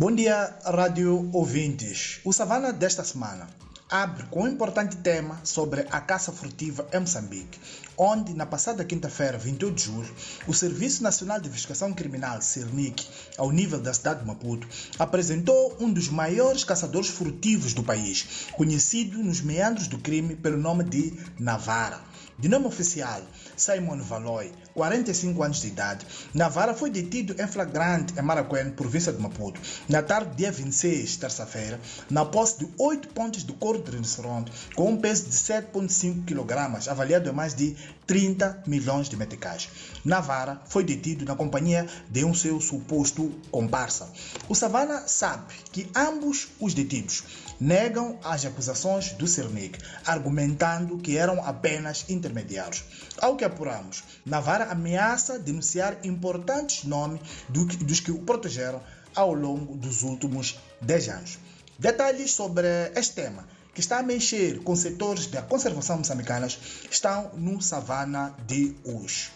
Bom dia, rádio ouvintes. O Savana desta semana abre com um importante tema sobre a caça furtiva em Moçambique, onde, na passada quinta-feira, 28 de julho, o Serviço Nacional de Investigação Criminal, CERNIC, ao nível da cidade de Maputo, apresentou um dos maiores caçadores furtivos do país, conhecido nos meandros do crime pelo nome de Navara. De nome oficial, Simon Valoy, 45 anos de idade, Navara foi detido em flagrante em Maracuene, província de Maputo, na tarde dia 26, terça-feira, na posse de 8 pontos de couro de rinoceronte com um peso de 7,5 kg, avaliado em mais de 30 milhões de meticais. Navara foi detido na companhia de um seu suposto comparsa. O Savana sabe que ambos os detidos negam as acusações do Cernic, argumentando que eram apenas intermediários. Ao que apuramos, Navara ameaça denunciar importantes nomes dos que o protegeram ao longo dos últimos 10 anos. Detalhes sobre este tema que está a mexer com setores da conservação moçambicanas estão no Savana de hoje.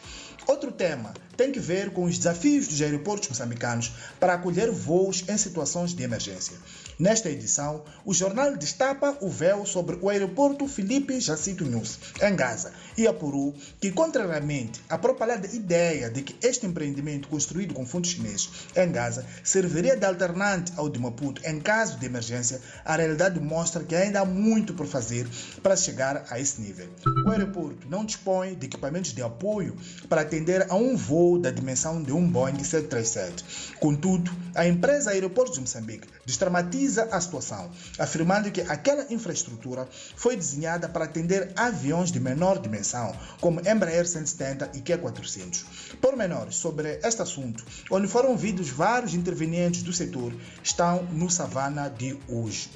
Outro tema tem que ver com os desafios dos aeroportos moçambicanos para acolher voos em situações de emergência. Nesta edição, o jornal destapa o véu sobre o aeroporto Felipe Jacinto News, em Gaza, e apurou que, contrariamente à propalada ideia de que este empreendimento construído com fundos chineses em Gaza serviria de alternante ao de Maputo em caso de emergência, a realidade mostra que ainda há muito por fazer para chegar a esse nível. O aeroporto não dispõe de equipamentos de apoio para atender a um voo da dimensão de um Boeing 737. Contudo, a empresa Aeroportos de Moçambique desdramatiza a situação, afirmando que aquela infraestrutura foi desenhada para atender aviões de menor dimensão, como Embraer 170 e Q400. Pormenores sobre este assunto, onde foram ouvidos vários intervenientes do setor, estão no Savana de hoje.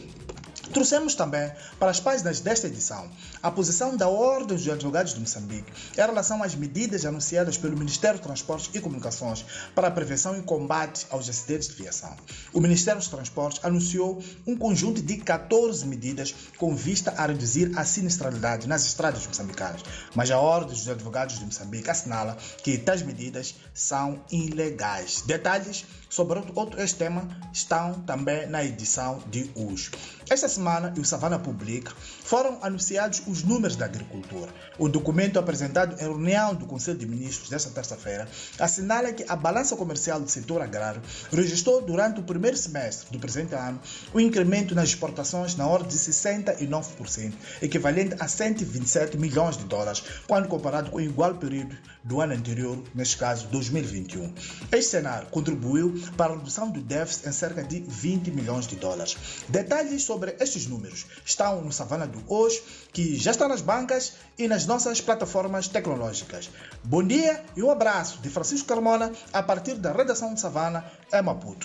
Trouxemos também para as páginas desta edição a posição da Ordem dos Advogados de Moçambique em relação às medidas anunciadas pelo Ministério de Transportes e Comunicações para a prevenção e combate aos acidentes de viação. O Ministério dos Transportes anunciou um conjunto de 14 medidas com vista a reduzir a sinistralidade nas estradas moçambicanas, mas a Ordem dos Advogados de Moçambique assinala que tais medidas são ilegais. Detalhes sobre outro este tema estão também na edição de hoje. Esta semana, o Savana Public foram anunciados os números da agricultura. O documento apresentado em reunião do Conselho de Ministros desta terça-feira assinala que a balança comercial do setor agrário registrou durante o primeiro semestre do presente ano um incremento nas exportações na ordem de 69%, equivalente a 127 milhões de dólares, quando comparado com o igual período do ano anterior, neste caso 2021. Este cenário contribuiu para a redução do déficit em cerca de 20 milhões de dólares. Detalhes sobre estes números estão no Savana do Hoje, que já está nas bancas e nas nossas plataformas tecnológicas. Bom dia e um abraço de Francisco Carmona a partir da redação de Savana, em Maputo.